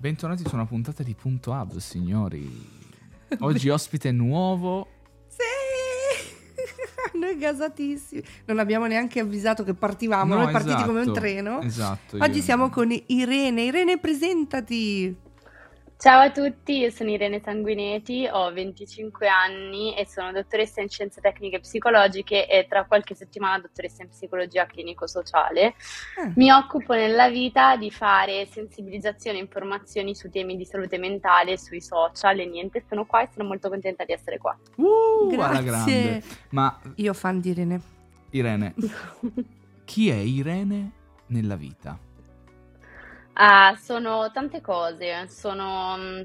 Bentornati su una puntata di Punto Hub, signori. Oggi ospite nuovo. Sì! Noi gasatissimi. Non abbiamo neanche avvisato che partivamo, No, noi partiti come un esatto, treno. Esatto. Oggi io- siamo con Irene. Irene, presentati. Ciao a tutti, io sono Irene Sanguineti, ho 25 anni e sono dottoressa in scienze tecniche psicologiche e tra qualche settimana dottoressa in psicologia clinico-sociale. Ah, Mi occupo nella vita di fare sensibilizzazione e informazioni su temi di salute mentale sui social e niente, sono qua e sono molto contenta di essere qua. Uh, Grazie. grande. Ma Io fan di Irene. Irene, chi è Irene nella vita? Ah, sono tante cose, sono... mm,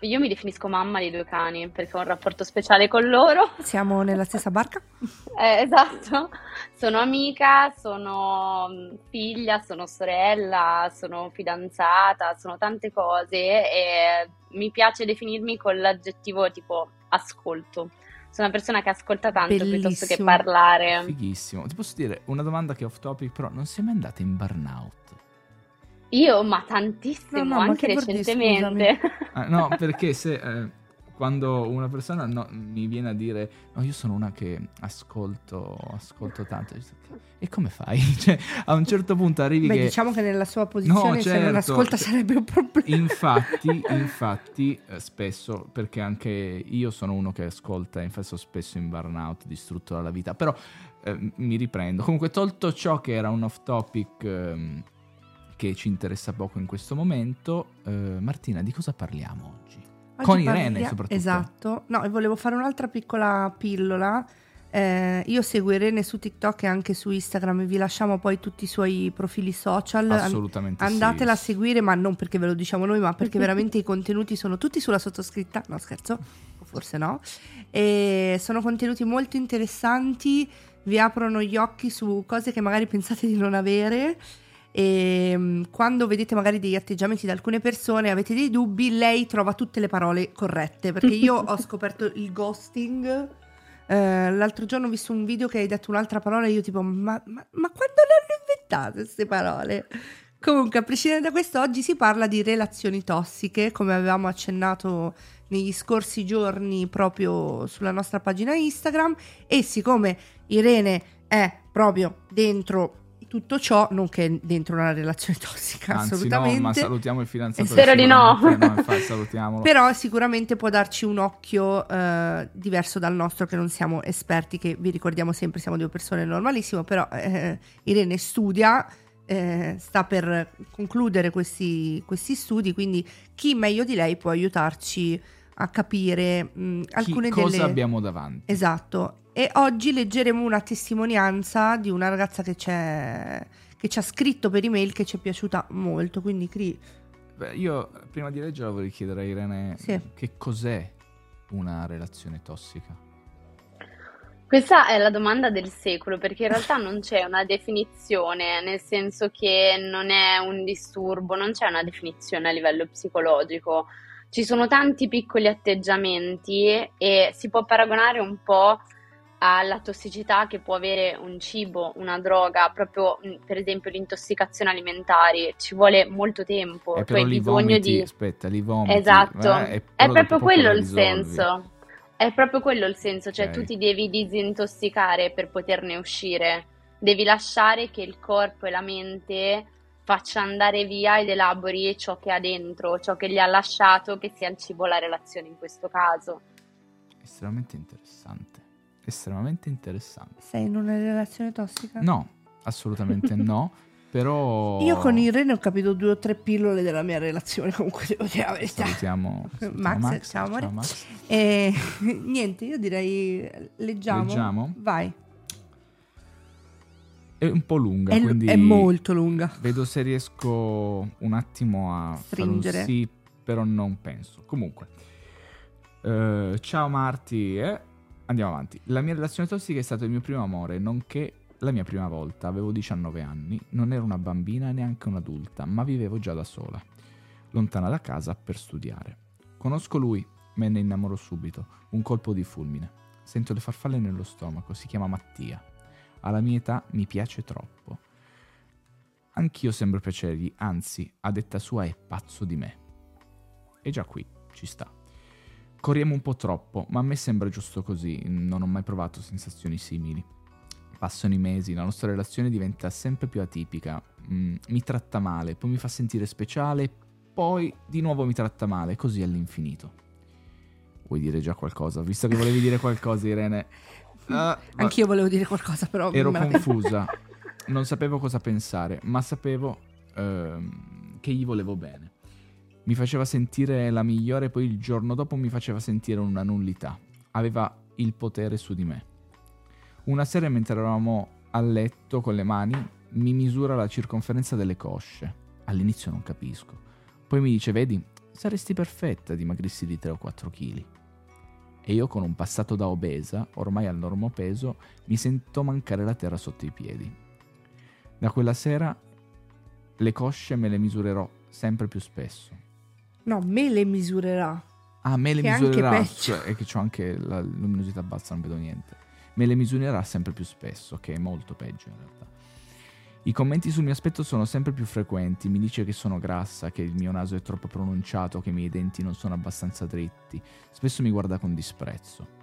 Io mi definisco mamma di due cani perché ho un rapporto speciale con loro. Siamo nella stessa barca? Eh, esatto, sono amica, sono mm, figlia, sono sorella, sono fidanzata, sono tante cose e mi piace definirmi con l'aggettivo tipo ascolto. Sono una persona che ascolta tanto piuttosto che Bellissimo. parlare. Fighissimo. Ti posso dire una domanda che è off topic, però non sei mai andata in burnout? Io, ma tantissimo, No, no, ma anche dire, recentemente. Ah, no, perché se eh, quando una persona no, mi viene a dire no, io sono una che ascolto, ascolto tanto, e come fai? Cioè, a un certo punto arrivi Beh, che... diciamo che nella sua posizione se non certo. ascolta sarebbe un problema. Infatti, infatti, eh, spesso, perché anche io sono uno che ascolta, infatti sono spesso in burnout, distrutto dalla vita, però eh, mi riprendo. Comunque, tolto ciò che era un off topic ehm, che ci interessa poco in questo momento, eh, Martina, di cosa parliamo oggi? Oggi Con Irene, parlia- soprattutto. Esatto. No, e volevo fare un'altra piccola pillola. Eh, io seguo Irene su TikTok e anche su Instagram e vi lasciamo poi tutti i suoi profili social. Assolutamente sì. Andatela a seguire, ma non perché ve lo diciamo noi, ma perché veramente i contenuti sono tutti sulla sottoscritta. No, scherzo, forse no. E sono contenuti molto interessanti, vi aprono gli occhi su cose che magari pensate di non avere. E mm, quando vedete magari degli atteggiamenti di alcune persone, avete dei dubbi, lei trova tutte le parole corrette. Perché io ho scoperto il ghosting. eh, l'altro giorno ho visto un video che hai detto un'altra parola e io tipo, ma, ma, ma quando le hanno inventate queste parole? Comunque, a prescindere da questo, oggi si parla di relazioni tossiche, come avevamo accennato negli scorsi giorni proprio sulla nostra pagina Instagram. E siccome Irene è proprio dentro tutto ciò, non che è dentro una relazione tossica, Anzi, assolutamente. no, ma salutiamo il fidanzato. Spero di no. no. Però sicuramente può darci un occhio eh, diverso dal nostro, che non siamo esperti, che vi ricordiamo sempre siamo due persone normalissime, però eh, Irene studia, eh, sta per concludere questi, questi studi, quindi chi meglio di lei può aiutarci a capire mh, Chi- alcune cosa delle... abbiamo davanti? Esatto. E oggi leggeremo una testimonianza di una ragazza che, c'è, che ci ha scritto per email che ci è piaciuta molto, quindi Cri, Beh, io prima di leggere vorrei chiedere a Irene Sì. che cos'è una relazione tossica. Questa è la domanda del secolo, perché in realtà non c'è una definizione, nel senso che non è un disturbo, non c'è una definizione a livello psicologico. Ci sono tanti piccoli atteggiamenti e si può paragonare un po' alla tossicità che può avere un cibo, una droga, proprio per esempio l'intossicazione alimentare, ci vuole molto tempo, E tu hai bisogno vomiti, di... aspetta, li vomiti. Esatto, eh, è dopo proprio quello il risolvi. senso. È proprio quello il senso, cioè Ok. tu ti devi disintossicare per poterne uscire. Devi lasciare che il corpo e la mente faccia andare via ed elabori ciò che ha dentro, ciò che gli ha lasciato, che sia il cibo o la relazione in questo caso. Estremamente interessante. Estremamente interessante. sei in una relazione tossica? No, assolutamente no. Però. Io con Irene ho capito due o tre pillole della mia relazione, comunque devo dire la verità. Salutiamo, salutiamo Max, ciao, amore. Max. E niente, io direi leggiamo. Leggiamo? Vai. È un po' lunga, È, quindi. è molto lunga. Vedo se riesco un attimo a Stringere. sì, però non penso. Comunque, eh, ciao Marti, eh. Andiamo avanti. La mia relazione tossica è stato il mio primo amore, nonché la mia prima volta. Avevo 19 anni, non ero una bambina e neanche un'adulta, ma vivevo già da sola, lontana da casa per studiare. Conosco lui, me ne innamoro subito, un colpo di fulmine. Sento le farfalle nello stomaco, si chiama Mattia. Alla mia età mi piace troppo. Anch'io sembro piacergli, anzi, a detta sua è pazzo di me. E già qui ci sta. Corriamo un po' troppo, ma a me sembra giusto così, non ho mai provato sensazioni simili. Passano i mesi, la nostra relazione diventa sempre più atipica, mm, mi tratta male, poi mi fa sentire speciale, poi di nuovo mi tratta male, così all'infinito. Vuoi dire già qualcosa? Visto che volevi dire qualcosa, Irene. Uh, Anch'io volevo dire qualcosa, però... Ero confusa, non sapevo cosa pensare, ma sapevo uh, che gli volevo bene mi faceva sentire la migliore, poi il giorno dopo mi faceva sentire una nullità. Aveva il potere su di me. Una sera mentre eravamo a letto con le mani, mi misura la circonferenza delle cosce. All'inizio non capisco. Poi mi dice, vedi, saresti perfetta, dimagrissi di 3 o 4 kg. E io con un passato da obesa, ormai al normopeso, mi sento mancare la terra sotto i piedi. Da quella sera le cosce me le misurerò sempre più spesso. No, me le misurerà. Ah, me le misurerà. Cioè, è che ho anche la luminosità bassa, non vedo niente. Me le misurerà sempre più spesso, che è molto peggio in realtà. I commenti sul mio aspetto sono sempre più frequenti. Mi dice che sono grassa, che il mio naso è troppo pronunciato, che i miei denti non sono abbastanza dritti. Spesso mi guarda con disprezzo.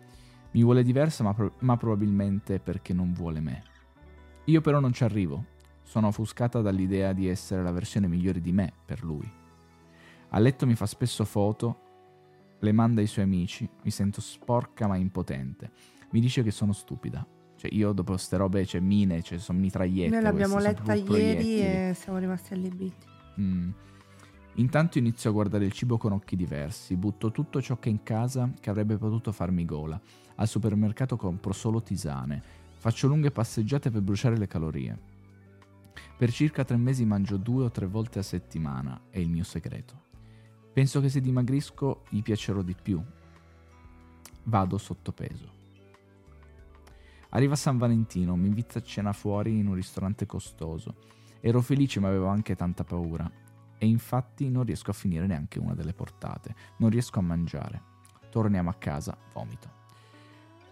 Mi vuole diversa, ma, pro- ma probabilmente perché non vuole me. Io però non ci arrivo. Sono offuscata dall'idea di essere la versione migliore di me per lui. A letto mi fa spesso foto, le manda ai suoi amici, mi sento sporca ma impotente. Mi dice che sono stupida. Cioè, io dopo queste robe, c'è cioè, mine, cioè, sono mitragliette. Noi l'abbiamo letta ieri e siamo rimasti allibiti. Mm. Intanto inizio a guardare il cibo con occhi diversi, butto tutto ciò che è in casa che avrebbe potuto farmi gola. Al supermercato compro solo tisane, faccio lunghe passeggiate per bruciare le calorie. Per circa tre mesi mangio due o tre volte a settimana, è il mio segreto. Penso che se dimagrisco gli piacerò di più. Vado sottopeso. Arriva San Valentino, mi invita a cena fuori in un ristorante costoso. Ero felice ma avevo anche tanta paura. E infatti non riesco a finire neanche una delle portate. Non riesco a mangiare. Torniamo a casa, vomito.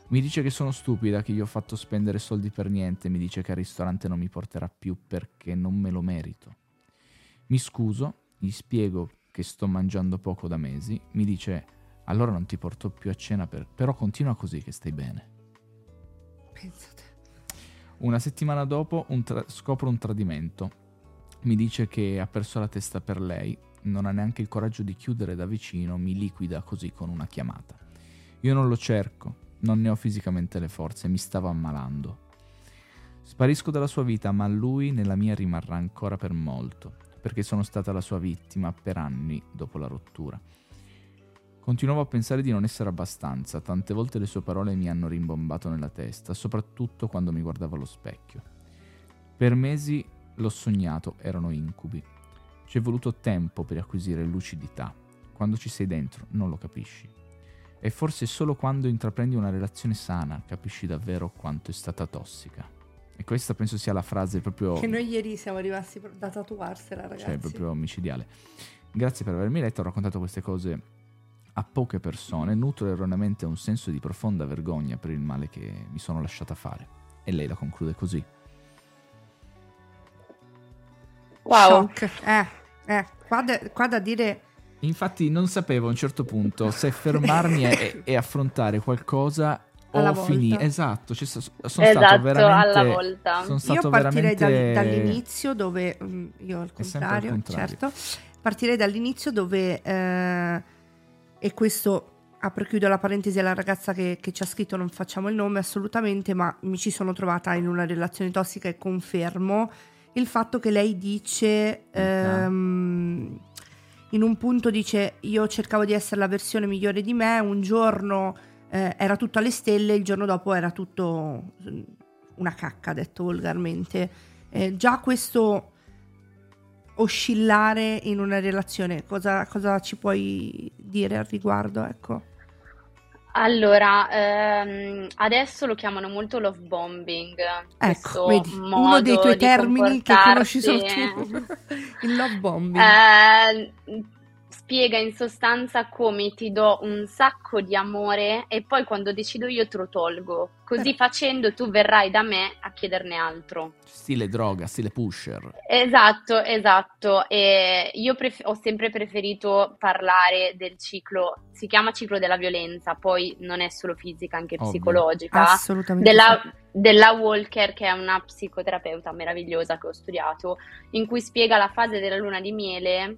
Mi dice che sono stupida, che gli ho fatto spendere soldi per niente. Mi dice che al ristorante non mi porterà più perché non me lo merito. Mi scuso, gli spiego che sto mangiando poco da mesi, mi dice allora non ti porto più a cena, per... però continua così che stai bene. Pensate. Una settimana dopo un tra... scopro un tradimento. Mi dice che ha perso la testa per lei, non ha neanche il coraggio di chiudere da vicino, mi liquida così con una chiamata. Io non lo cerco, non ne ho fisicamente le forze, mi stavo ammalando. Sparisco dalla sua vita, ma lui nella mia rimarrà ancora per molto perché sono stata la sua vittima per anni dopo la rottura. Continuavo a pensare di non essere abbastanza, tante volte le sue parole mi hanno rimbombato nella testa, soprattutto quando mi guardavo allo specchio. Per mesi l'ho sognato, erano incubi. Ci è voluto tempo per acquisire lucidità. Quando ci sei dentro non lo capisci. E forse solo quando intraprendi una relazione sana capisci davvero quanto è stata tossica. E questa penso sia la frase proprio... Che noi ieri siamo rimasti da tatuarsela, ragazzi. Cioè, proprio micidiale. Grazie per avermi letto, ho raccontato queste cose a poche persone, nutro erroneamente un senso di profonda vergogna per il male che mi sono lasciata fare. E lei la conclude così. Wow. Shock. Eh, eh, qua, de- qua da dire... Infatti non sapevo a un certo punto se fermarmi e, e affrontare qualcosa alla o finire. Esatto, ci so, sono esatto, stato veramente... alla volta. Sono stato io partirei veramente... dal, dall'inizio dove... Mm, io al contrario, contrario, certo. Partirei dall'inizio dove... Eh, e questo apro e chiudo la parentesi alla ragazza che, che, ci ha scritto, non facciamo il nome assolutamente, ma mi ci sono trovata in una relazione tossica e confermo il fatto che lei dice... Ehm, in un punto dice io cercavo di essere la versione migliore di me, un giorno eh, era tutto alle stelle, il giorno dopo era tutto mm, una cacca, detto volgarmente. Eh, già questo oscillare in una relazione, cosa, cosa ci puoi dire al riguardo? Ecco. Allora, ehm, adesso lo chiamano molto love bombing. Ecco, vedi, uno dei tuoi termini che conosci solo tu, il love bombing. Eh, spiega in sostanza come ti do un sacco di amore e poi quando decido io te lo tolgo. Così Eh. facendo tu verrai da me a chiederne altro. Stile droga, stile pusher. Esatto, esatto. E io pref- ho sempre preferito parlare del ciclo, si chiama ciclo della violenza, poi non è solo fisica, anche Ovvio. psicologica. Assolutamente. Della, sì. della Walker, che è una psicoterapeuta meravigliosa che ho studiato, in cui spiega la fase della luna di miele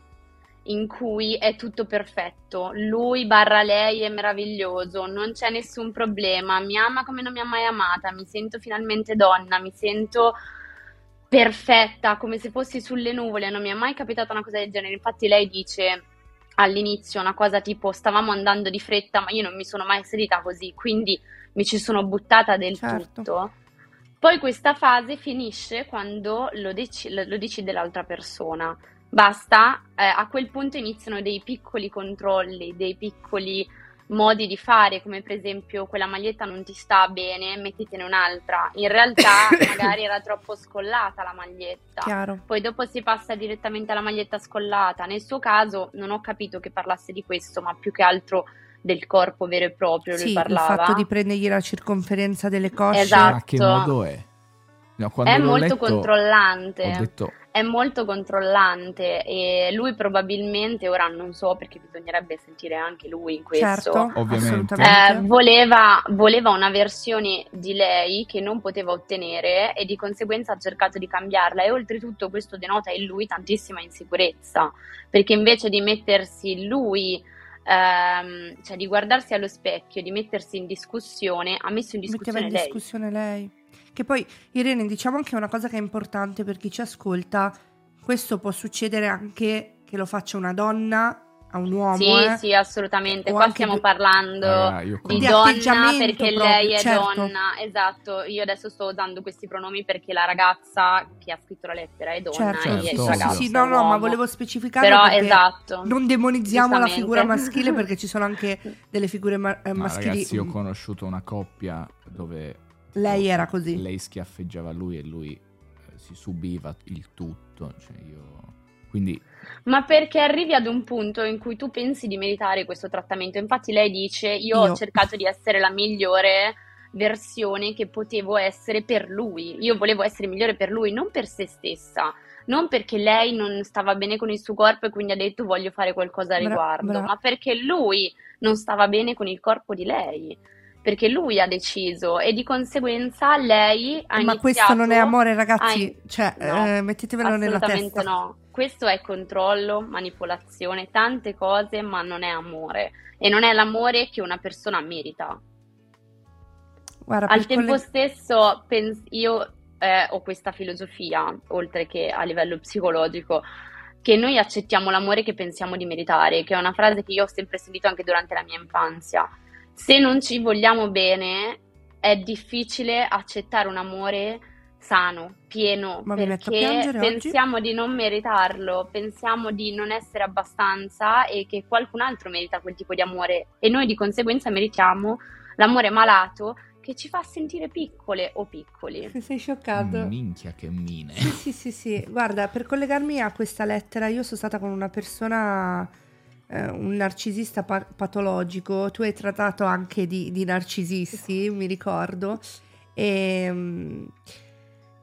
in cui è tutto perfetto. Lui barra lei è meraviglioso, non c'è nessun problema, mi ama come non mi ha mai amata, mi sento finalmente donna, mi sento perfetta, come se fossi sulle nuvole, non mi è mai capitata una cosa del genere. Infatti lei dice all'inizio una cosa tipo stavamo andando di fretta, ma io non mi sono mai sedita così, quindi mi ci sono buttata del Certo. tutto. Poi questa fase finisce quando lo, deci- lo decide l'altra persona. Basta, eh, a quel punto iniziano dei piccoli controlli, dei piccoli modi di fare, come per esempio quella maglietta non ti sta bene, mettitene un'altra. In realtà magari era troppo scollata la maglietta. Chiaro. Poi dopo si passa direttamente alla maglietta scollata. Nel suo caso non ho capito che parlasse di questo, ma più che altro del corpo vero e proprio lui Sì, il parlava. fatto di prendergli la circonferenza delle cosce. Esatto. Ma che modo è? No, quando È l'ho molto letto, controllante. Ho detto, È molto controllante e lui probabilmente, ora non so perché bisognerebbe sentire anche lui in questo, Certo, Ovviamente. eh, voleva, voleva una versione di lei che non poteva ottenere e di conseguenza ha cercato di cambiarla e oltretutto questo denota in lui tantissima insicurezza perché invece di mettersi lui, ehm, cioè di guardarsi allo specchio, di mettersi in discussione, ha messo in discussione in lei. discussione lei. Che poi, Irene, diciamo anche una cosa che è importante per chi ci ascolta. Questo può succedere anche che lo faccia una donna a un uomo. Sì, eh. sì, assolutamente. O Qua stiamo du- parlando io di Di donna perché proprio, lei è certo. donna. Esatto, io adesso sto usando questi pronomi perché la ragazza che ha scritto la lettera è donna Certo, e Certo, sì, sì, ragazzo sì, è no, no, ma volevo specificare Però esatto. non demonizziamo la figura maschile perché ci sono anche delle figure ma- eh, ma maschili. ragazzi, io ho conosciuto una coppia dove Lei era così. lei schiaffeggiava lui e lui eh, si subiva il tutto. Cioè io... Quindi Ma perché arrivi ad un punto in cui tu pensi di meritare questo trattamento. Infatti lei dice, io, Io. ho cercato di essere la migliore versione che potevo essere per lui. Io volevo essere migliore per lui, non per se stessa. Non perché lei non stava bene con il suo corpo e quindi ha detto voglio fare qualcosa a Bra- riguardo, bra- ma perché lui non stava bene con il corpo di lei. Perché lui ha deciso e di conseguenza lei ha Ma questo non è amore, ragazzi. a- Cioè, No, eh, mettetevelo nella Assolutamente testa. no. Questo è controllo, manipolazione, tante cose, ma non è amore. E non è l'amore che una persona merita. Guarda, Al tempo quelle- stesso, pens- io eh, ho questa filosofia, oltre che a livello psicologico, che noi accettiamo l'amore che pensiamo di meritare, che è una frase che io ho sempre sentito anche durante la mia infanzia. Se non ci vogliamo bene, è difficile accettare un amore sano, pieno, Ma mi metto a perché piangere oggi? pensiamo di non meritarlo, pensiamo di non essere abbastanza e che qualcun altro merita quel tipo di amore e noi di conseguenza meritiamo l'amore malato che ci fa sentire piccole o piccoli. Sei scioccato. minchia che mine. Sì, sì, sì, sì. Guarda, per collegarmi a questa lettera, io sono stata con una persona, eh, un narcisista pa- patologico. Tu hai trattato anche di, di narcisisti, mi ricordo. E mm,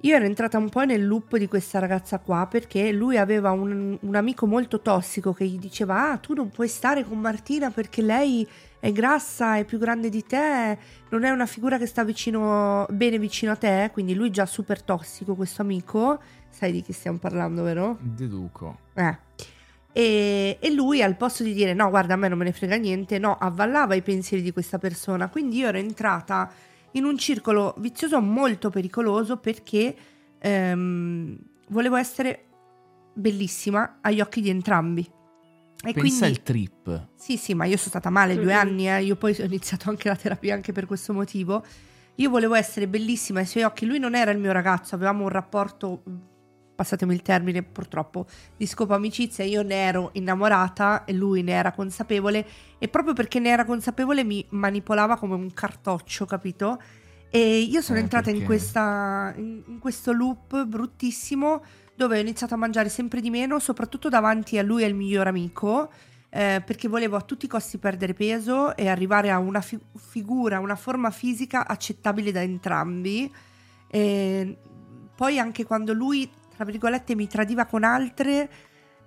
io ero entrata un po' nel loop di questa ragazza qua perché lui aveva un, un amico molto tossico che gli diceva: Ah, tu non puoi stare con Martina perché lei è grassa, è più grande di te, non è una figura che sta vicino, bene vicino a te. Quindi lui già super tossico, questo amico. Sai di chi stiamo parlando, vero? Deduco. Eh. E, e lui al posto di dire no, guarda, a me non me ne frega niente, no, avvallava i pensieri di questa persona. Quindi io ero entrata in un circolo vizioso molto pericoloso perché ehm, volevo essere bellissima agli occhi di entrambi. E Pensa quindi al trip. sì, sì, ma io sono stata male due anni, eh. io poi ho iniziato anche la terapia anche per questo motivo. Io volevo essere bellissima ai suoi occhi, lui non era il mio ragazzo, avevamo un rapporto, passatemi il termine purtroppo, di scopo amicizia, io ne ero innamorata e lui ne era consapevole e proprio perché ne era consapevole mi manipolava come un cartoccio, capito? E io sono Eh, entrata in, questa, in, in questo loop bruttissimo dove ho iniziato a mangiare sempre di meno, soprattutto davanti a lui e al miglior amico. eh, perché volevo a tutti i costi perdere peso e arrivare a una fi- figura, una forma fisica accettabile da entrambi. E poi anche quando lui, tra virgolette, mi tradiva con altre,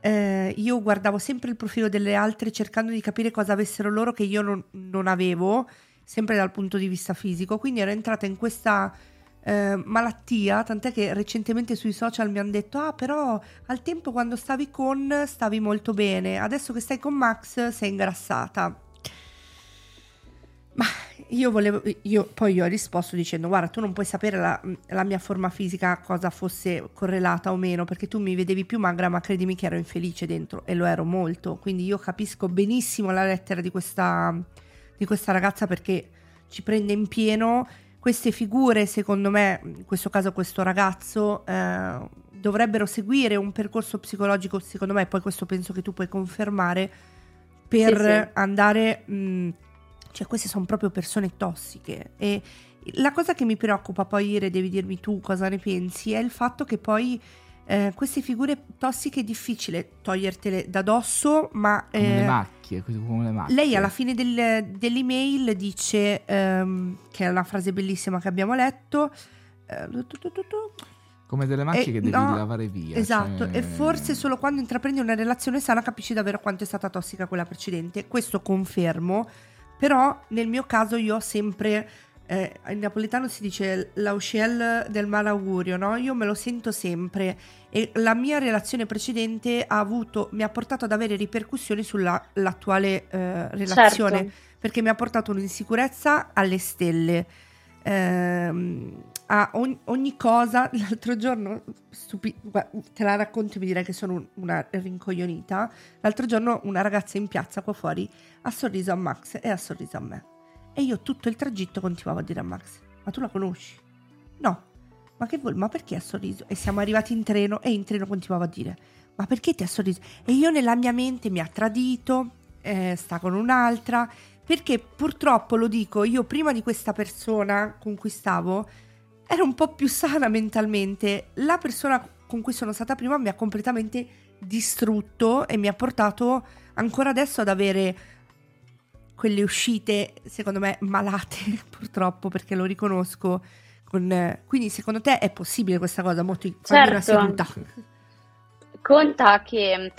eh, io guardavo sempre il profilo delle altre cercando di capire cosa avessero loro che io non, non avevo, sempre dal punto di vista fisico. Quindi ero entrata in questa eh, malattia, tant'è che recentemente sui social mi hanno detto, ah però al tempo quando stavi con stavi molto bene, adesso che stai con Max sei ingrassata. Ma io volevo, io, poi io ho risposto dicendo guarda tu non puoi sapere la, la, mia forma fisica cosa fosse correlata o meno perché tu mi vedevi più magra ma credimi che ero infelice dentro. E lo ero molto. Quindi io capisco benissimo la lettera di questa, di questa ragazza perché ci prende in pieno. Queste figure secondo me in questo caso questo ragazzo eh, dovrebbero seguire un percorso psicologico secondo me poi questo penso che tu puoi confermare per sì, sì. andare mh, cioè, queste sono proprio persone tossiche. E la cosa che mi preoccupa, poi Ire, devi dirmi tu cosa ne pensi, è il fatto che poi eh, queste figure tossiche è difficile togliertele da dosso, ma... Eh, come le macchie, come le macchie. Lei alla fine del, dell'email dice, ehm, che è una frase bellissima che abbiamo letto, eh, come delle macchie e, che devi no, lavare via. Esatto, cioè... e forse solo quando intraprendi una relazione sana capisci davvero quanto è stata tossica quella precedente. Questo confermo, però nel mio caso io ho sempre, eh, in napoletano si dice l'auxiel del malaugurio, no? Io me lo sento sempre e la mia relazione precedente ha avuto, mi ha portato ad avere ripercussioni sull'attuale eh, relazione, certo. perché mi ha portato un'insicurezza alle stelle. Eh, a ogni, ogni, cosa, l'altro giorno, stupi- te la racconto e mi direi che sono una rincoglionita, l'altro giorno una ragazza in piazza qua fuori ha sorriso a Max e ha sorriso a me. E io tutto il tragitto continuavo a dire a Max, ma tu la conosci? No. Ma che vuoi? Ma perché ha sorriso? E siamo arrivati in treno e in treno continuavo a dire, ma perché ti ha sorriso? E io nella mia mente mi ha tradito, eh, sta con un'altra, perché purtroppo lo dico, io prima di questa persona con cui stavo, ero un po' più sana mentalmente. La persona con cui sono stata prima mi ha completamente distrutto e mi ha portato ancora adesso ad avere quelle uscite, secondo me, malate, purtroppo, perché lo riconosco. Con... Quindi, secondo te è possibile questa cosa? Molto certo. seduta. Conta che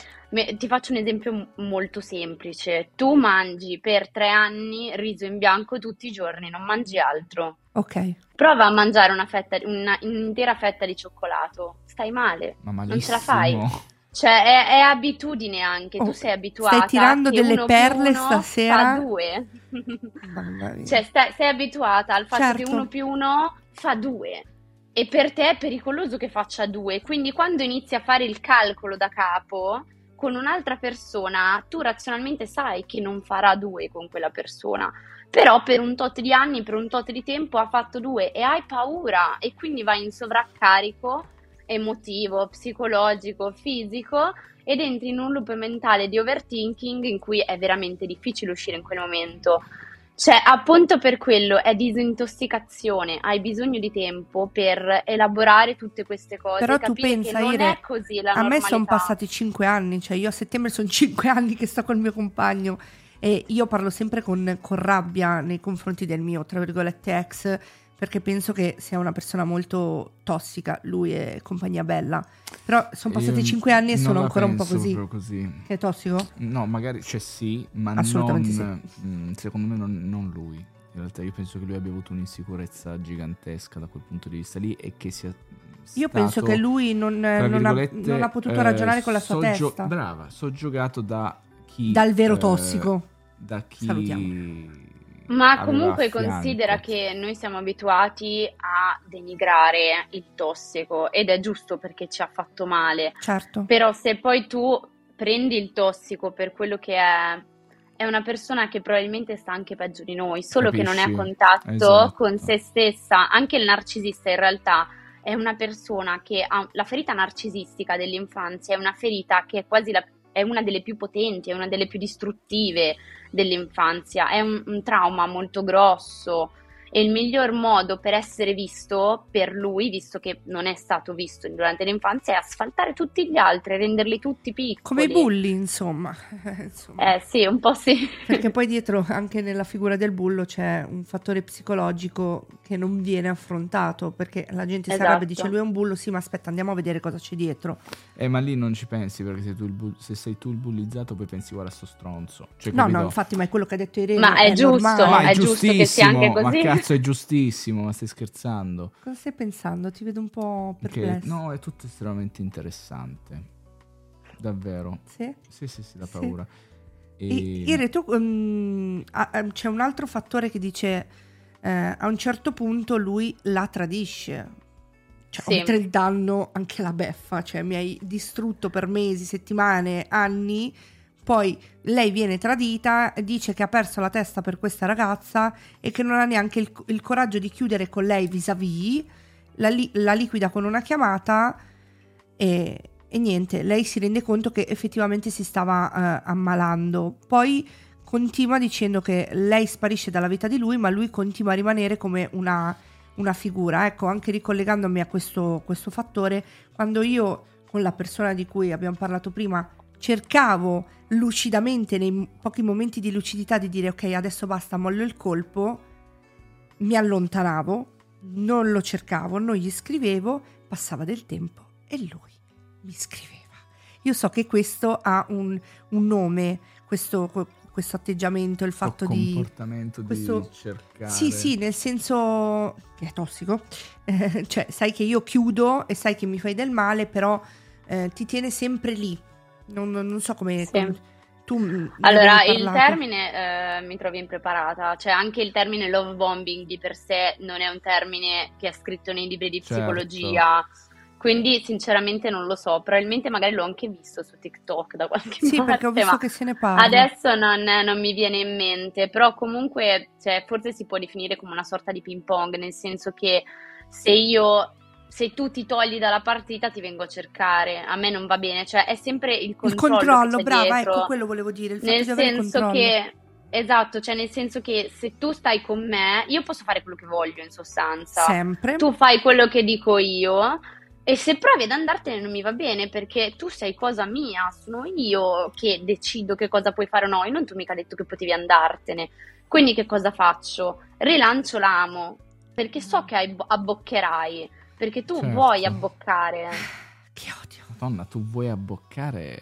ti faccio un esempio molto semplice. Tu mangi per tre anni riso in bianco tutti i giorni, non mangi altro. Ok. Prova a mangiare una fetta, una, un'intera fetta di cioccolato. Stai male. Ma non ce la fai. Cioè, è, è abitudine anche. Oh, tu sei abituata. Stai tirando delle perle stasera. Fa due. cioè, stai, sei abituata al fatto certo. che uno più uno fa due. E per te è pericoloso che faccia due. Quindi, quando inizi a fare il calcolo da capo con un'altra persona, tu razionalmente sai che non farà due con quella persona però per un tot di anni, per un tot di tempo ha fatto due e hai paura e quindi vai in sovraccarico emotivo, psicologico, fisico ed entri in un loop mentale di overthinking in cui è veramente difficile uscire in quel momento. Cioè, appunto per quello è disintossicazione, hai bisogno di tempo per elaborare tutte queste cose. Però tu pensa, non Ire, è così la a me sono passati cinque anni, cioè io a settembre sono cinque anni che sto col mio compagno e io parlo sempre con, con rabbia nei confronti del mio, tra virgolette, ex, perché penso che sia una persona molto tossica, lui e compagnia bella. Però sono passati cinque anni e sono ancora un po' così. così. Che è tossico? No, magari c'è cioè, sì, ma Assolutamente non, sì. Mm, secondo me non, non, lui. In realtà io penso che lui abbia avuto un'insicurezza gigantesca da quel punto di vista lì e che sia io penso che lui non, non, ha, non ha, potuto ragionare con la sua soggio- testa. Brava, soggiogato da chi... Dal vero eh, tossico da chi Salutiamo. Ma comunque considera che noi siamo abituati a denigrare il tossico ed è giusto perché ci ha fatto male. Certo. Però se poi tu prendi il tossico per quello che è, è una persona che probabilmente sta anche peggio di noi, solo Capisci? che non è a contatto esatto. con se stessa. Anche il narcisista in realtà è una persona che ha la ferita narcisistica dell'infanzia, è una ferita che è quasi la è una delle più potenti, è una delle più distruttive dell'infanzia, è un, un trauma molto grosso e il miglior modo per essere visto per lui, visto che non è stato visto durante l'infanzia, è asfaltare tutti gli altri, renderli tutti piccoli. Come i bulli, insomma. insomma. Eh sì, un po' sì. Perché poi dietro, anche nella figura del bullo, c'è un fattore psicologico che non viene affrontato, perché la gente esatto. si arrabbia e dice lui è un bullo, sì, ma aspetta, andiamo a vedere cosa c'è dietro. Eh, ma lì non ci pensi, perché se, tu bu- se sei tu il bullizzato poi pensi guarda sto stronzo. Cioè, no, no, infatti, ma è quello che ha detto Irene. Ma è, è giusto, ma è, è giusto che sia anche così. Cazzo è giustissimo, ma stai scherzando? Cosa stai pensando? Ti vedo un po' perplesso. Che, no, è tutto estremamente interessante. Davvero. Sì? Sì, sì, sì, da paura. E... Ire, tu, um, ah, c'è un altro fattore che dice eh, a un certo punto lui la tradisce. Cioè, sì. oltre il danno, anche la beffa. Cioè, mi hai distrutto per mesi, settimane, anni poi lei viene tradita, dice che ha perso la testa per questa ragazza e che non ha neanche il, il coraggio di chiudere con lei vis-à-vis, la, li, la liquida con una chiamata e, e, niente, lei si rende conto che effettivamente si stava uh, ammalando. Poi continua dicendo che lei sparisce dalla vita di lui, ma lui continua a rimanere come una, una figura. Ecco, anche ricollegandomi a questo, questo fattore, quando io con la persona di cui abbiamo parlato prima cercavo lucidamente nei pochi momenti di lucidità di dire ok adesso basta mollo il colpo. Mi allontanavo non lo cercavo non gli scrivevo passava del tempo e lui mi scriveva. Io so che questo ha un, un nome questo, questo atteggiamento il fatto di comportamento questo, di cercare. Sì sì nel senso che è tossico. Eh, cioè sai che io chiudo e sai che mi fai del male però eh, ti tiene sempre lì non, non so come... Sì. come tu allora, il termine eh, mi trovi impreparata, cioè anche il termine love bombing di per sé non è un termine che è scritto nei libri di certo. psicologia. Quindi sinceramente non lo so, probabilmente magari l'ho anche visto su TikTok da qualche sì, parte. Sì, perché ho visto che se ne parla. Adesso non, non, mi viene in mente, però comunque cioè, forse si può definire come una sorta di ping pong, nel senso che se io se tu ti togli dalla partita ti vengo a cercare, a me non va bene, cioè è sempre il controllo. Il controllo, brava, dietro. ecco quello volevo dire, nel senso che esatto, cioè nel senso che se tu stai con me, io posso fare quello che voglio in sostanza. Sempre. Tu fai quello che dico io. E se provi ad andartene non mi va bene perché tu sei cosa mia, sono io che decido che cosa puoi fare o no, e non tu mica hai detto che potevi andartene. Quindi che cosa faccio? Rilancio l'amo perché so che abboccherai perché tu certo. vuoi abboccare. Che odio. Madonna, tu vuoi abboccare.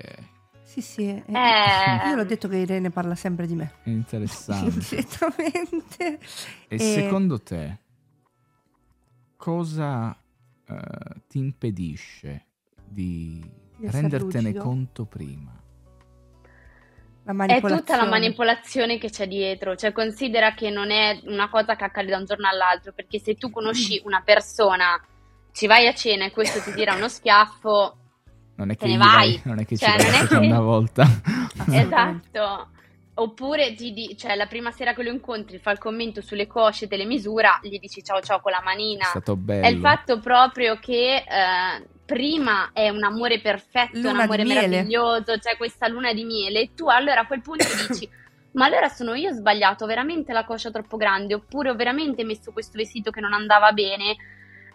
Sì, sì. Eh. Io l'ho detto che Irene parla sempre di me. È interessante. Direttamente. E, e, secondo te cosa uh, ti impedisce di, di rendertene lucido? conto prima? È tutta la manipolazione che c'è dietro, cioè considera che non è una cosa che accade da un giorno all'altro, perché se tu conosci una persona ci vai a cena e questo ti tira uno schiaffo, non è che te ne vai. non è che cioè, ci vai che... una volta. esatto. Oppure ti di, cioè, la prima sera che lo incontri fa il commento sulle cosce delle misura, gli dici ciao ciao con la manina. È stato bello. È il fatto proprio che eh, prima è un amore perfetto, luna un amore meraviglioso, c'è cioè questa luna di miele e tu allora a quel punto dici ma allora sono io sbagliato, veramente la coscia troppo grande, oppure ho veramente messo questo vestito che non andava bene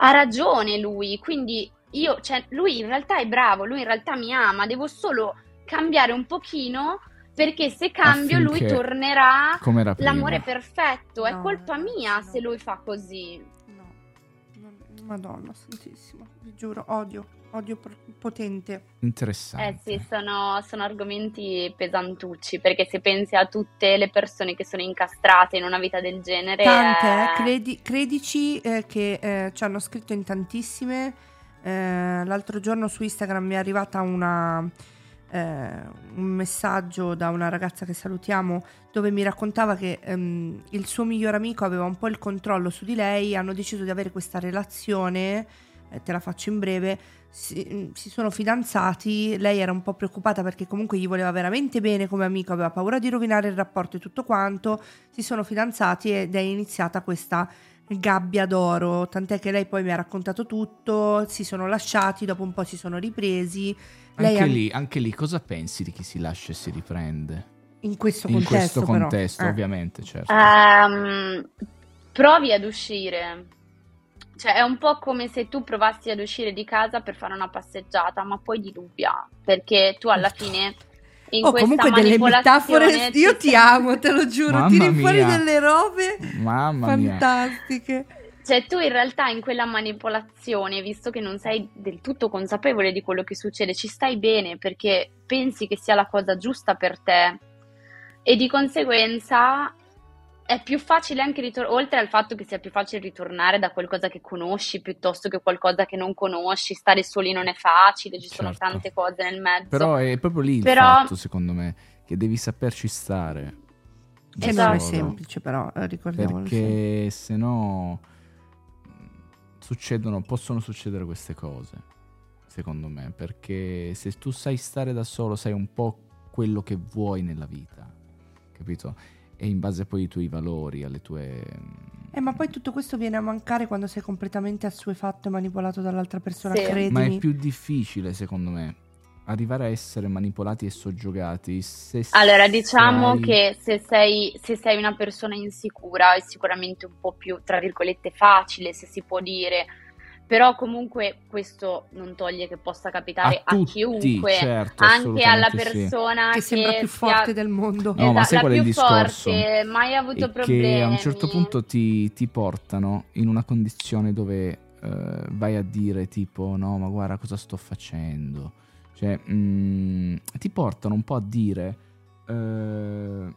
ha ragione lui, quindi io, cioè, lui in realtà è bravo, lui in realtà mi ama, devo solo cambiare un pochino perché se cambio Affinché lui tornerà l'amore perfetto, no, è colpa mia no. se lui fa così. No, madonna santissima, vi giuro, odio odio potente. Interessante. Eh sì, sono, sono, argomenti pesantucci, perché se pensi a tutte le persone che sono incastrate in una vita del genere... Tante, eh... credi, credici eh, che eh, ci hanno scritto in tantissime. Eh, l'altro giorno su Instagram mi è arrivata una, eh, un messaggio da una ragazza che salutiamo dove mi raccontava che ehm, il suo miglior amico aveva un po' il controllo su di lei, hanno deciso di avere questa relazione, te la faccio in breve, si, si, sono fidanzati, lei era un po' preoccupata perché comunque gli voleva veramente bene come amico, aveva paura di rovinare il rapporto e tutto quanto, si sono fidanzati ed è iniziata questa gabbia d'oro, tant'è che lei poi mi ha raccontato tutto, si sono lasciati, dopo un po' si sono ripresi. Anche, ha... lì, anche lì cosa pensi di chi si lascia e si riprende? In questo contesto, In questo contesto, però. ovviamente, certo. Um, provi ad uscire. Cioè, è un po' come se tu provassi ad uscire di casa per fare una passeggiata, ma poi dilubbia, perché tu alla fine in oh, questa comunque delle metafore, manipolazione io ti amo, te lo giuro, Mamma tiri fuori mia. delle robe Mamma mia. fantastiche. Cioè, tu in realtà in quella manipolazione, visto che non sei del tutto consapevole di quello che succede, ci stai bene perché pensi che sia la cosa giusta per te e di conseguenza è più facile anche ritornare, oltre al fatto che sia più facile ritornare da qualcosa che conosci piuttosto che qualcosa che non conosci, stare soli non è facile, ci sono Certo. tante cose nel mezzo. Però è proprio lì il Però- fatto, secondo me, che devi saperci stare. Che non è Esatto. semplice però, eh, ricordiamolo. sì. Perché se no mh, succedono, possono succedere queste cose, secondo me. Perché se tu sai stare da solo, sai un po' quello che vuoi nella vita, capito? E in base poi ai tuoi valori, alle tue... Eh, ma poi tutto questo viene a mancare quando sei completamente assuefatto e manipolato dall'altra persona, Sì. credimi. Ma è più difficile, secondo me, arrivare a essere manipolati e soggiogati se Allora, diciamo sai- che se sei, se sei una persona insicura è sicuramente un po' più, tra virgolette, facile, se si può dire, però comunque questo non toglie che possa capitare a, tutti, chiunque, certo, anche alla assolutamente sì. persona che sembra più sia- forte del mondo. No, ma Esatto, sai la qual è il discorso? forte, mai avuto e problemi. che a un certo punto ti, ti portano in una condizione dove eh, vai a dire tipo no ma guarda cosa sto facendo cioè mm, ti portano un po' a dire eh,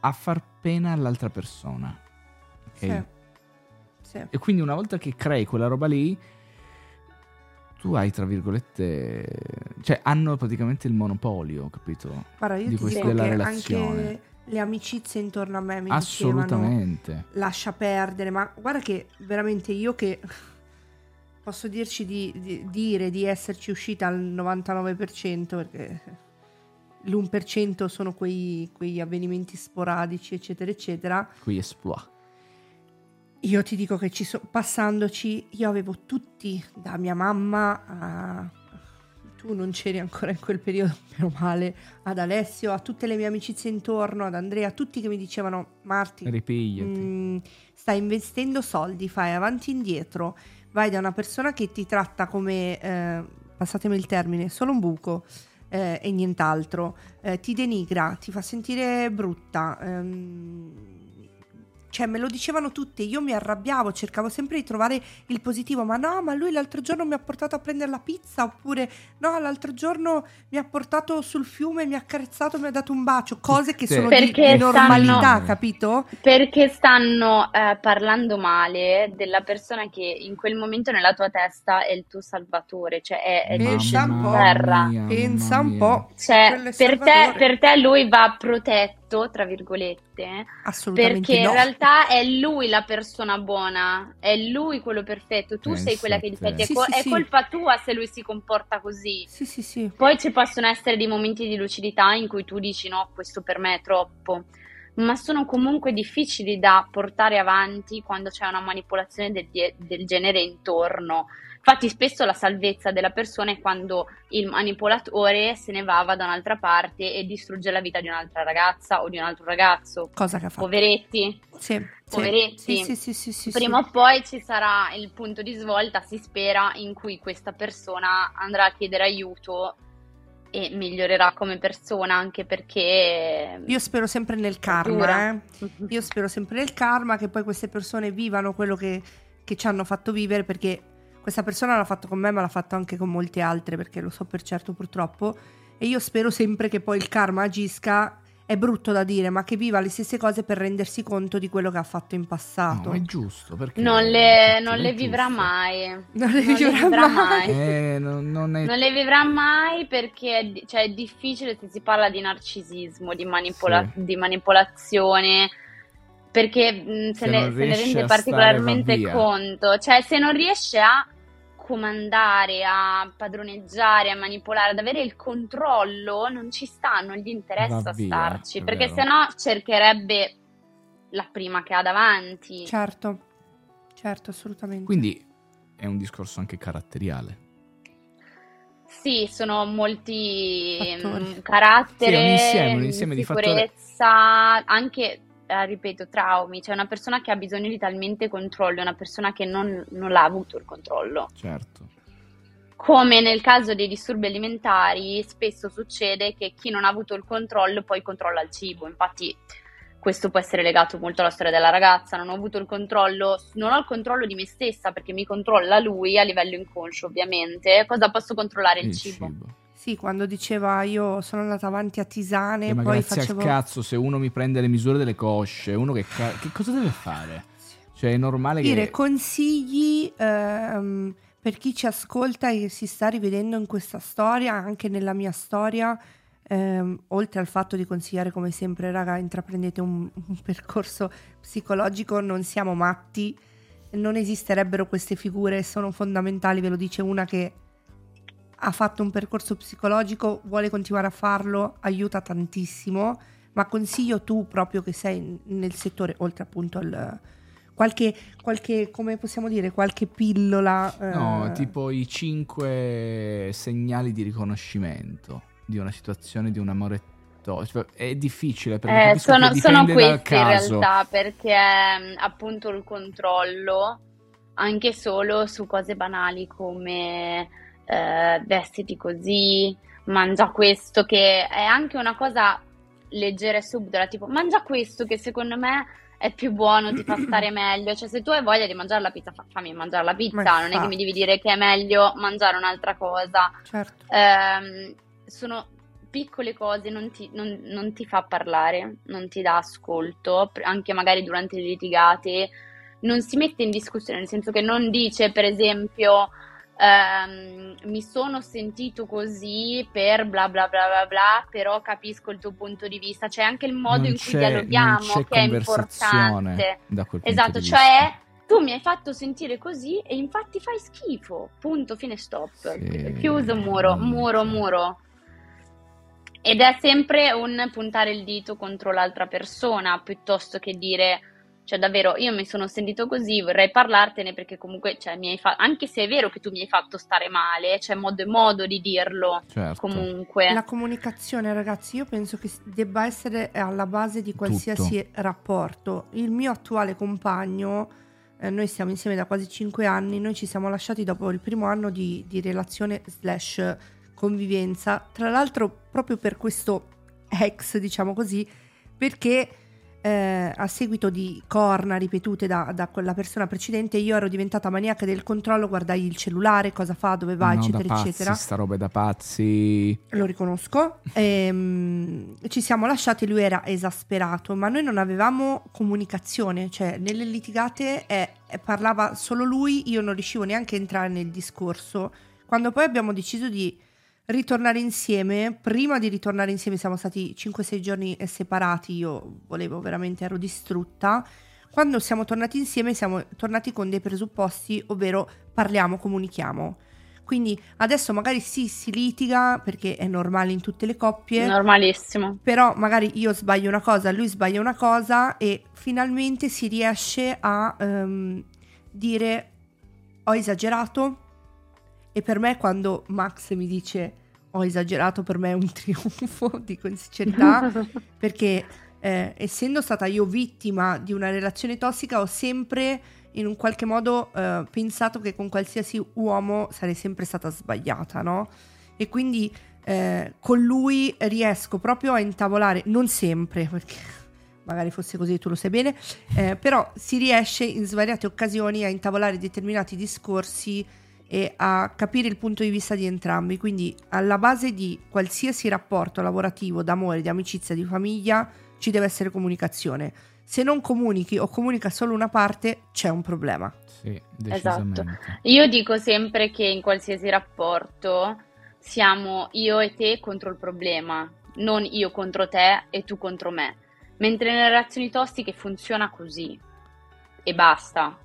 a far pena all'altra persona ok? Sì. Sì. e quindi una volta che crei quella roba lì tu hai tra virgolette cioè hanno praticamente il monopolio capito? Guarda, io di ti questa- della relazione. anche le amicizie intorno a me mi dicevano assolutamente lascia perdere, ma guarda che veramente io che posso dirci di, di- dire di esserci uscita al 99% perché l'1% sono quei, quegli avvenimenti sporadici eccetera eccetera qui esploit io ti dico che ci so- passandoci io avevo tutti da mia mamma a tu non c'eri ancora in quel periodo meno male ad Alessio a tutte le mie amicizie intorno ad Andrea tutti che mi dicevano Marti ripigliati Mm, stai investendo soldi, fai avanti e indietro, vai da una persona che ti tratta come, eh, passatemi il termine, solo un buco eh, e nient'altro, eh, ti denigra, ti fa sentire brutta. ehm, cioè, me lo dicevano tutti, io mi arrabbiavo, cercavo sempre di trovare il positivo, ma no, ma lui l'altro giorno mi ha portato a prendere la pizza, oppure no, l'altro giorno mi ha portato sul fiume, mi ha carezzato, mi ha dato un bacio, cose che Tutte sono di, Perché di normalità, stanno- capito? Perché stanno eh, parlando male della persona che in quel momento nella tua testa è il tuo salvatore, cioè è, è Pensa un po'. terra. mia, Pensa un po'. Cioè, per te, Salvatore. per te lui va protetto, tra virgolette, Assolutamente perché no. in realtà è lui la persona buona, è lui quello perfetto, tu sei Pensa quella che difetti, è, Sì, co- sì, è sì. colpa tua se lui si comporta così. Sì, sì, sì. Poi ci possono essere dei momenti di lucidità in cui tu dici no, questo per me è troppo, ma sono comunque difficili da portare avanti quando c'è una manipolazione del, del genere intorno. Infatti spesso la salvezza della persona è quando il manipolatore se ne va, va da un'altra parte e distrugge la vita di un'altra ragazza o di un altro ragazzo. Cosa che ha fatto. Poveretti, Sì. Poveretti. Sì, sì, sì, sì, prima o poi ci sarà il punto di svolta, si spera, in cui questa persona andrà a chiedere aiuto e migliorerà come persona anche perché Io spero sempre nel karma, eh. Io spero sempre nel karma che poi queste persone vivano quello che, che ci hanno fatto vivere perché questa persona l'ha fatto con me ma l'ha fatto anche con molte altre perché lo so per certo purtroppo e io spero sempre che poi il karma agisca è brutto da dire ma che viva le stesse cose per rendersi conto di quello che ha fatto in passato No, è giusto perché non le, non le vivrà mai. non le vivrà mai. Eh, non, non è Non le vivrà mai perché cioè, è difficile se si parla di narcisismo, di, manipola- Sì. di manipolazione, perché mh, se, Se ne, se ne rende particolarmente stare, conto. Cioè, se non riesce a comandare, a padroneggiare, a manipolare, ad avere il controllo, non ci sta, non gli interessa via, starci, perché vero. sennò cercherebbe la prima che ha davanti. certo certo assolutamente quindi è un discorso anche caratteriale Sì, sono molti Fattori. mm, carattere, Sì, è un insieme, un insieme di fattori. sicurezza, anche eh, ripeto, traumi, cioè una persona che ha bisogno di talmente controllo, è una persona che non, non l'ha avuto il controllo. Certo. Come nel caso dei disturbi alimentari, spesso succede che chi non ha avuto il controllo poi controlla il cibo. Infatti, questo può essere legato molto alla storia della ragazza. Non ho avuto il controllo, non ho il controllo di me stessa perché mi controlla lui a livello inconscio, ovviamente. Cosa posso controllare? Il, Il cibo. cibo. Sì, quando diceva io sono andata avanti a tisane, ma poi grazie facevo... al cazzo, se uno mi prende le misure delle cosce, uno che, ca- che cosa deve fare? Cioè, è normale dire che... consigli ehm, per chi ci ascolta e si sta rivedendo in questa storia, anche nella mia storia, ehm, oltre al fatto di consigliare come sempre, raga, intraprendete un, un percorso psicologico, non siamo matti, non esisterebbero queste figure, sono fondamentali, ve lo dice una che ha fatto un percorso psicologico, vuole continuare a farlo, aiuta tantissimo, ma consiglio tu proprio che sei nel settore, oltre appunto al qualche, qualche come possiamo dire, qualche pillola. No, eh, tipo i cinque segnali di riconoscimento di una situazione, di un amore tossico. È difficile perché Eh, sono, che sono questi in realtà perché mh, appunto il controllo anche solo su cose banali come eh, vestiti così, mangia questo che è anche una cosa leggera e subdola, tipo mangia questo che secondo me è più buono, ti fa stare meglio, cioè se tu hai voglia di mangiare la pizza fa- fammi mangiare la pizza, Ma non è che mi devi dire che è meglio mangiare un'altra cosa. Certo. ehm, sono piccole cose, non ti, non- non ti fa parlare, non ti dà ascolto, anche magari durante le litigate, non si mette in discussione, nel senso che non dice, per esempio, ehm, mi sono sentito così per bla bla bla bla bla, però capisco il tuo punto di vista, c'è anche il modo Non in cui dialoghiamo che è importante. Esatto, cioè tu mi hai fatto sentire così e infatti fai schifo. Punto, fine, stop. Sì. Chiuso, muro, muro, muro. Ed è sempre un puntare il dito contro l'altra persona piuttosto che dire, cioè davvero, io mi sono sentito così, vorrei parlartene perché comunque, cioè, mi hai fa- anche se è vero che tu mi hai fatto stare male, c'è modo e modo di dirlo Certo. comunque. La comunicazione, ragazzi, io penso che debba essere alla base di qualsiasi rapporto. Il mio attuale compagno, eh, noi stiamo insieme da quasi 5 anni, noi ci siamo lasciati dopo il primo anno di, di relazione slash convivenza, tra l'altro proprio per questo ex, diciamo così, perché eh, a seguito di corna ripetute da, da quella persona precedente io ero diventata maniaca del controllo, guardai il cellulare, cosa fa, dove va, Ah, no, eccetera, pazzi, eccetera sta roba è da pazzi. lo riconosco. Ehm, ci siamo lasciati, lui era esasperato, ma noi non avevamo comunicazione, cioè nelle litigate eh, eh, parlava solo lui, io non riuscivo neanche a entrare nel discorso. Quando poi abbiamo deciso di ritornare insieme, prima di ritornare insieme siamo stati 5-6 giorni separati, io volevo veramente, ero distrutta. Quando siamo tornati insieme siamo tornati con dei presupposti, ovvero parliamo, comunichiamo. Quindi adesso magari sì, si litiga perché è normale in tutte le coppie, Normalissimo. però magari io sbaglio una cosa, lui sbaglia una cosa e finalmente si riesce a ehm, dire ho esagerato e per me quando Max mi dice ho esagerato per me è un trionfo, dico in sincerità, perché eh, essendo stata io vittima di una relazione tossica ho sempre in un qualche modo eh, pensato che con qualsiasi uomo sarei sempre stata sbagliata, no? E quindi eh, con lui riesco proprio a intavolare, non sempre, perché magari fosse così, tu lo sai bene, eh, però si riesce in svariate occasioni a intavolare determinati discorsi e a capire il punto di vista di entrambi. Quindi alla base di qualsiasi rapporto lavorativo, d'amore, di amicizia, di famiglia, ci deve essere comunicazione. Se non comunichi o comunica solo una parte, c'è un problema. Sì, decisamente. Io dico sempre che in qualsiasi rapporto siamo io e te contro il problema, non io contro te e tu contro me. Mentre nelle relazioni tossiche funziona così e basta.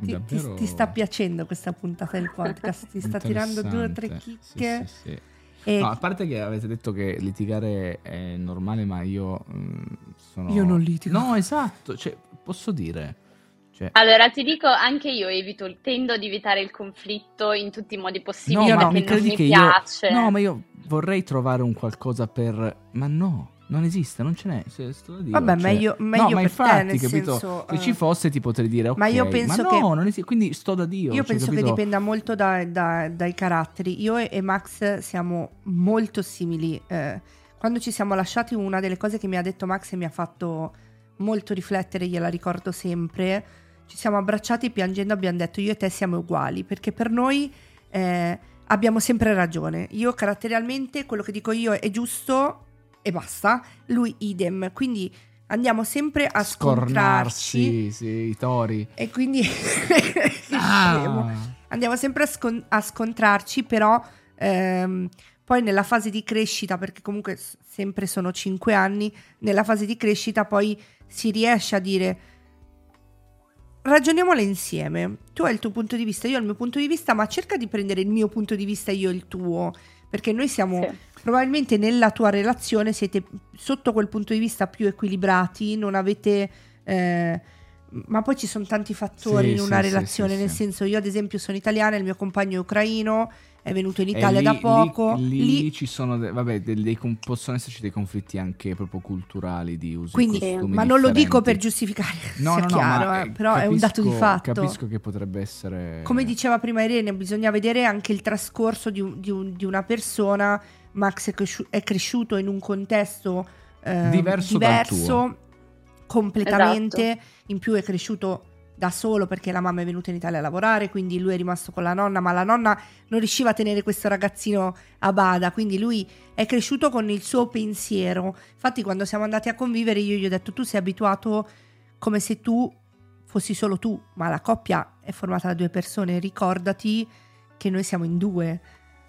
Ti, ti- Davvero ti sta piacendo questa puntata del podcast? Ti sta tirando due o tre chicche? Sì, sì, sì. E No, a parte che avete detto che litigare è normale, ma io mm, sono... Io non litigo. No, esatto, cioè, posso dire... Cioè, Allora ti dico, anche io evito, tendo ad evitare il conflitto in tutti i modi possibili no, perché mi non credi mi che piace. io... No, ma io vorrei trovare un qualcosa per... Ma no, Non esiste, non ce n'è. Se, sto da Dio, Vabbè, cioè- meglio, meglio no, per ma te, infatti, nel capito? senso, Se eh, ci fosse ti potrei dire ok. ma io penso no, che- non esiste. Quindi sto da Dio. Io cioè, penso che capito? dipenda molto da- da- dai caratteri. Io e, e Max siamo molto simili. Eh, quando ci siamo lasciati, una delle cose che mi ha detto Max e mi ha fatto molto riflettere, gliela ricordo sempre. Ci siamo abbracciati piangendo, abbiamo detto io e te siamo uguali, perché per noi eh, abbiamo sempre ragione. Io caratterialmente quello che dico io è giusto e basta, lui idem. Quindi andiamo sempre a scontrarci sì, i tori. e quindi. Ah. andiamo sempre a, scon- a scontrarci, però ehm, poi nella fase di crescita, perché comunque sempre sono 5 anni, nella fase di crescita poi si riesce a dire ragioniamole insieme. Tu hai il tuo punto di vista, io ho il mio punto di vista, ma cerca di prendere il mio punto di vista e io il tuo, perché noi siamo Sì. probabilmente nella tua relazione siete sotto quel punto di vista più equilibrati, non avete... eh, ma poi ci sono tanti fattori Sì, in una sì, sì, relazione, sì, nel sì. senso io ad esempio sono italiana, il mio compagno è ucraino, è venuto in Italia lì- da poco, Lì, lì- lì ci sono, de- vabbè, dei- dei con- possono esserci dei conflitti anche proprio culturali di uso quindi, e costumi ma non lo dico per giustificare, No, sia no, no, chiaro, ma, eh, eh, però è un dato di capisco- fatto. Capisco che potrebbe essere... Come diceva prima Irene, bisogna vedere anche il trascorso di, un- di un- di una persona. Max è, cresciu- è cresciuto in un contesto eh, Diverso dal tuo. completamente. Esatto. In più è cresciuto da solo perché la mamma è venuta in Italia a lavorare, quindi lui è rimasto con la nonna, ma la nonna non riusciva a tenere questo ragazzino a bada, quindi lui è cresciuto con il suo pensiero. Infatti quando siamo andati a convivere io gli ho detto tu sei abituato come se tu fossi solo tu, ma la coppia è formata da due persone, ricordati che noi siamo in due.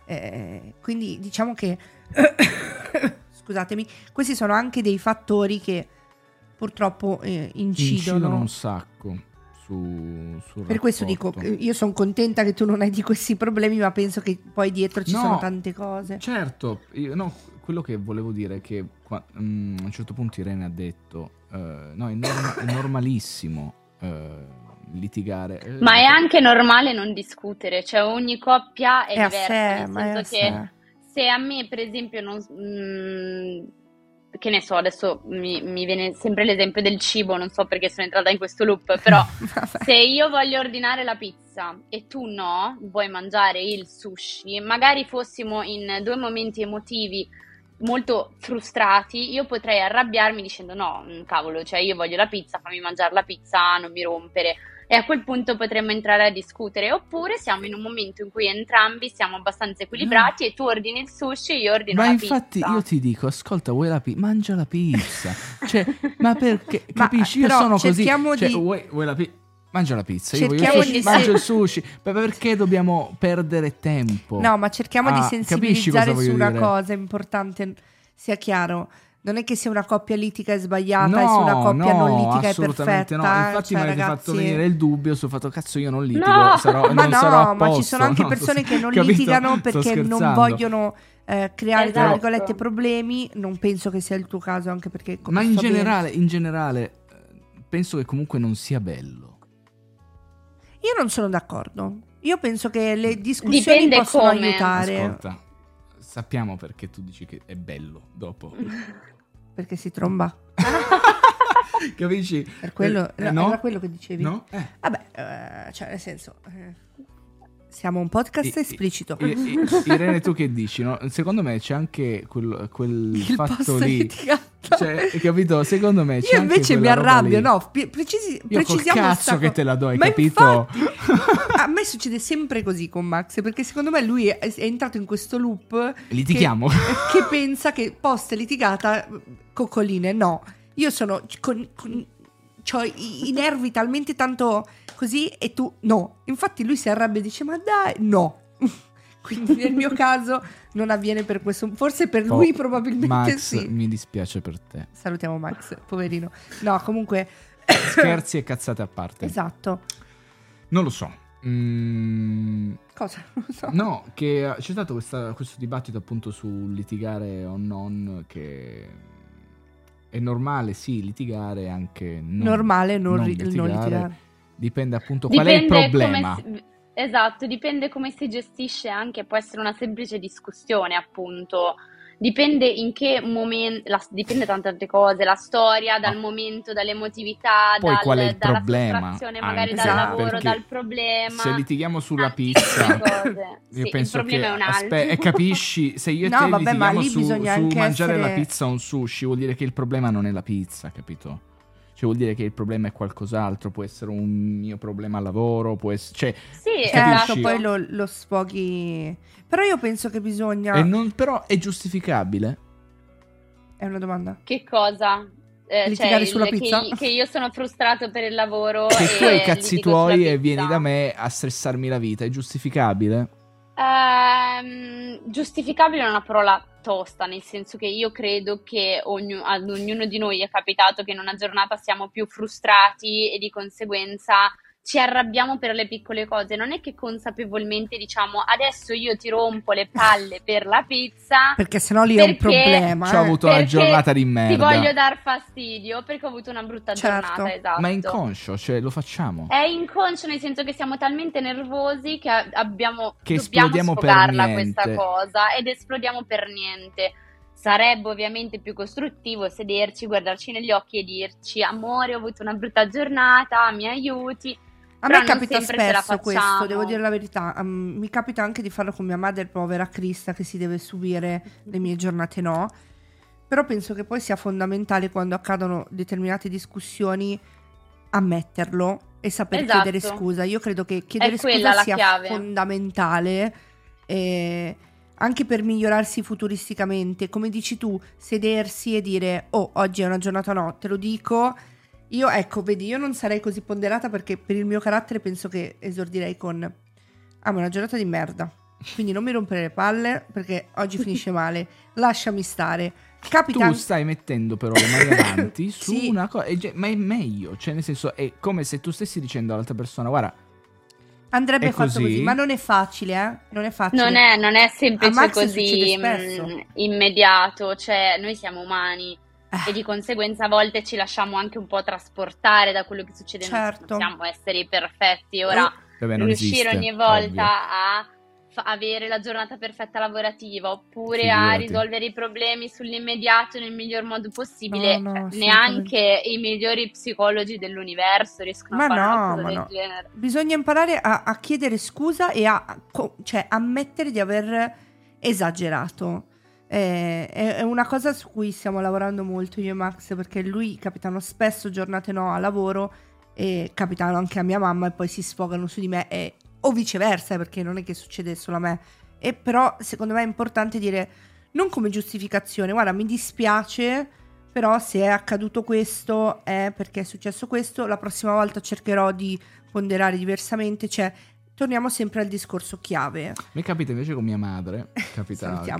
Eh, quindi diciamo che, scusatemi, questi sono anche dei fattori che purtroppo eh, incidono. incidono un sacco su, sul Per questo dico, eh, io sono contenta che tu non hai di questi problemi, ma penso che poi dietro ci No. sono tante cose. Certo, io- no, quello che volevo dire è che qua- mm, a un certo punto Irene ha detto, eh, no, è, norma- è normalissimo eh, litigare. Ma è anche normale non discutere, cioè ogni coppia è, È a diversa, sé, nel ma è a senso che sé. se a me per esempio non... mm, che ne so, adesso mi, mi viene sempre l'esempio del cibo, non so perché sono entrata in questo loop, però se io voglio ordinare la pizza e tu no, vuoi mangiare il sushi, magari fossimo in due momenti emotivi molto frustrati, io potrei arrabbiarmi dicendo no, cavolo, cioè io voglio la pizza, fammi mangiare la pizza, non mi rompere. E a quel punto potremmo entrare a discutere, oppure siamo in un momento in cui entrambi siamo abbastanza equilibrati e tu ordini il sushi e io ordino Ma la infatti pizza. io ti dico, ascolta, vuoi la pizza? Mangia la pizza. cioè, ma perché? Ma, Capisci? Io sono così. Cioè, di- vuoi, vuoi la pizza? Mangia la pizza. Io voglio Cerchiamo sushi, di- mangio il sushi. Ma perché dobbiamo perdere tempo? No, ma cerchiamo di Ah, capisci sensibilizzare su voglio una dire? cosa importante, sia chiaro. Non è che se una coppia litiga è sbagliata No, e se una coppia no, non litiga è assolutamente perfetta. no. Infatti cioè, mi avete ragazzi... fatto venire il dubbio sul fatto cazzo io non litigo, No! sarò, Ma non sarò no, ma ci sono anche No, persone sto- che non capito? litigano perché non vogliono eh, creare, tra Esatto. virgolette, problemi. Non penso che sia il tuo caso, anche perché... come Ma in bene- generale, in generale, eh, penso che comunque non sia bello. Io non sono d'accordo. Io penso che le discussioni Dipende possono come. aiutare. Ascolta, sappiamo perché tu dici che è bello dopo. Perché si tromba. Capisci? Per quello, Eh, no, no? Era quello che dicevi? No? Eh. Vabbè, eh, cioè nel senso... eh, siamo un podcast I- esplicito. I- I- Irene, tu che dici? no? Secondo me c'è anche quel, quel fatto lì. litigato. Cioè, hai capito? Secondo me Io invece mi arrabbio, lì. no, precisi, Io precisiamo cazzo che te la do, hai Ma capito? infatti, a me succede sempre così con Max, perché secondo me lui è, è entrato in questo loop Litighiamo. che, che pensa che post litigata coccoline, no. Io sono con, con c'ho i, i nervi talmente tanto così e tu no. Infatti lui si arrabbia e dice "Ma dai, no". Quindi nel mio caso non avviene per questo, forse per Oh, lui probabilmente Max, sì. mi dispiace per te. Salutiamo Max, poverino. No, comunque Scherzi e cazzate a parte. esatto. Non lo so. Mm, Cosa? Non lo so. no, che c'è stato questa- questo dibattito appunto sul litigare o non, che è normale, sì, litigare anche non, Normale non, non ri- non litigare. Dipende appunto qual è il Dipende problema. come si- esatto, dipende come si gestisce anche, può essere una semplice discussione, appunto. dipende in che momento, la- dipende da tante cose, la storia, dal Ma- momento, dall'emotività, Poi dal- qual è il dalla problema? magari Anche, dal Esatto, lavoro, perché dal problema. Se litighiamo sulla Ah, pizza, io Sì, penso il problema che è un altro. aspe- e capisci se io e No, te vabbè, ma litighiamo lì su, su mangiare la essere- pizza o un sushi, vuol dire che il problema non è la pizza, capito? Cioè vuol dire che il problema è qualcos'altro, può essere un mio problema al lavoro, può essere... Cioè, Sì, Certo, Capisci? poi lo, lo sfoghi. Però io penso che bisogna. e non- però è giustificabile? È una domanda. Che cosa? Eh, Litigare il- sulla che- pizza? Che, io sono frustrato per il lavoro. Che tu e hai i cazzi tuoi e vieni da me a stressarmi la vita, è giustificabile? Ehm, giustificabile è una parola tosta, nel senso che io credo che ognu- ad ognuno di noi è capitato che in una giornata siamo più frustrati e di conseguenza ci arrabbiamo per le piccole cose. Non è che consapevolmente diciamo adesso io ti rompo le palle per la pizza. Perché sennò lì è un Perché- problema. Ci ho eh. avuto una giornata di Ti merda. voglio dar fastidio perché ho avuto una brutta Certo. giornata, esatto. Ma è inconscio, cioè lo facciamo. È inconscio nel senso che siamo talmente nervosi che abbiamo, Che dobbiamo sfogarla questa cosa ed esplodiamo per niente. Sarebbe ovviamente più costruttivo sederci, guardarci negli occhi e dirci amore, ho avuto una brutta giornata, mi aiuti. A Però me capita spesso questo, devo dire la verità. Um, mi capita anche di farlo con mia madre, povera Crista, che si deve subire le mie giornate no. Però penso che poi sia fondamentale quando accadono determinate discussioni ammetterlo e saper Esatto. chiedere scusa. Io credo che chiedere scusa sia chiave. fondamentale eh, anche per migliorarsi futuristicamente. Come dici tu, sedersi e dire "Oh, oggi è una giornata no, te lo dico". Io, ecco, vedi, io non sarei così ponderata perché per il mio carattere penso che esordirei con Ah, ma è una giornata di merda. Quindi non mi rompere le palle perché oggi finisce male. Lasciami stare. Capita Tu stai mettendo però le mani avanti su Sì. una cosa, ma è meglio, cioè nel senso è come se tu stessi dicendo all'altra persona, guarda, andrebbe è fatto così? così, ma non è facile, eh? Non è facile. Non è, non è semplice così succede spesso. mm, immediato, cioè noi siamo umani e di conseguenza a volte ci lasciamo anche un po' trasportare da quello che succede, non Certo. possiamo essere perfetti. Ora, vabbè non riuscire esiste, ogni volta ovvio. a fa- avere la giornata perfetta lavorativa oppure a Figurati. risolvere i problemi sull'immediato nel miglior modo possibile, No, no, eh, assolutamente. neanche i migliori psicologi dell'universo riescono Ma a fare no, una cosa ma del no. genere. Bisogna imparare a, a chiedere scusa e a co- cioè, ammettere di aver esagerato. È, è una cosa su cui stiamo lavorando molto io e Max perché lui capitano spesso giornate no a lavoro e capitano anche a mia mamma e poi si sfogano su di me e- o viceversa perché non è che succede solo a me. E però secondo me è importante dire non come giustificazione, guarda mi dispiace però se è accaduto questo è perché è successo questo, la prossima volta cercherò di ponderare diversamente, cioè torniamo sempre al discorso chiave. Mi capita invece con mia madre, capita che-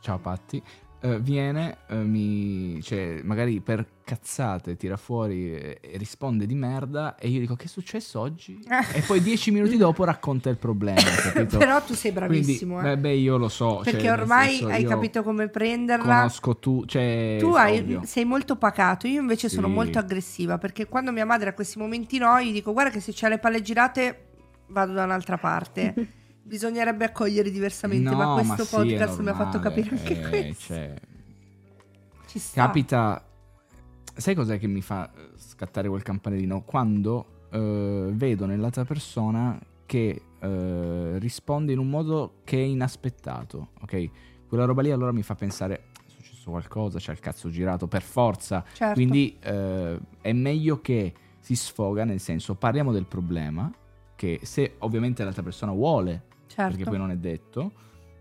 ciao Patti, eh, viene, eh, mi, cioè, magari per cazzate tira fuori e, e risponde di merda e io dico che è successo oggi? e poi dieci minuti dopo racconta il problema? Però tu sei bravissimo, Quindi, eh. beh, beh, io lo so. perché cioè, ormai senso, hai capito come prenderla. Conosco tu, cioè... Tu hai- sei molto pacato, io invece sono Sì. molto aggressiva perché quando mia madre ha questi momenti no, gli dico guarda che se c'ha le palle girate vado da un'altra parte. Bisognerebbe accogliere diversamente, No, ma questo sì, è podcast mi ha fatto capire anche eh, questo. cioè, Ci sta. Capita. Sai cos'è che mi fa scattare quel campanellino? Quando eh, vedo nell'altra persona che eh, risponde in un modo che è inaspettato, ok? Quella roba lì allora mi fa pensare: è successo qualcosa, c'è il cazzo girato per forza. Certo. Quindi eh, è meglio che si sfoga, nel senso parliamo del problema, che se ovviamente l'altra persona vuole, certo. perché poi non è detto.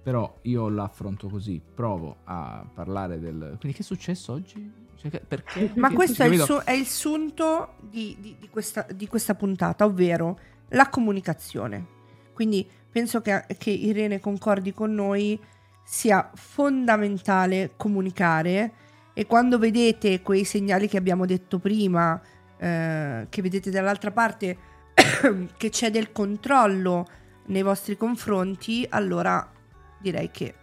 Però io l'affronto così, provo a parlare del... Quindi che è successo oggi? Cioè, che- perché? Ma Perché- questo è il, su- è il sunto di, di- di questa, di questa puntata, ovvero la comunicazione. Quindi penso che, che Irene concordi con noi, sia fondamentale comunicare e quando vedete quei segnali che abbiamo detto prima, eh, che vedete dall'altra parte che c'è del controllo nei vostri confronti, allora direi che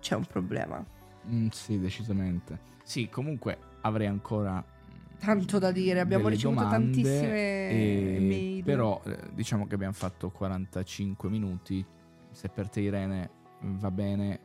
c'è un problema. Mm, sì, decisamente. Sì, comunque avrei ancora... mm, Tanto da dire, abbiamo ricevuto tantissime e- mail. Però eh, diciamo che abbiamo fatto 45 minuti. Se per te Irene va bene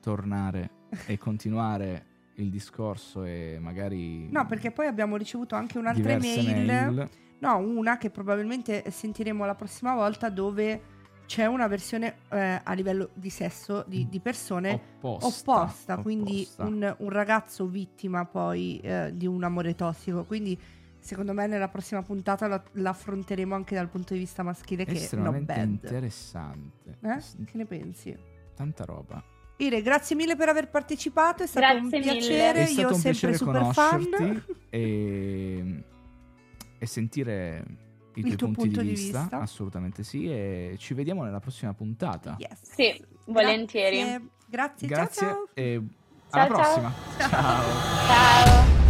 tornare e continuare il discorso e magari... No, perché poi abbiamo ricevuto anche un'altra email. mail. No, una che probabilmente sentiremo la prossima volta dove c'è una versione eh, a livello di sesso di, di persone opposta, opposta, quindi opposta. un, un ragazzo vittima poi eh, di un amore tossico. Quindi secondo me nella prossima puntata la, la affronteremo anche dal punto di vista maschile che è estremamente interessante. Eh? Che ne pensi? Tanta roba. Ire, grazie mille per aver partecipato, è stato un Grazie mille. piacere, È stato io un sempre piacere super fan. conoscerti e, e sentire i tuoi tuo punti punto di di vista. vista. Assolutamente sì. E ci vediamo nella prossima puntata. Yes. Sì, volentieri. Grazie, grazie, Grazie ciao ciao. e Ciao, alla ciao. prossima. ciao. Ciao.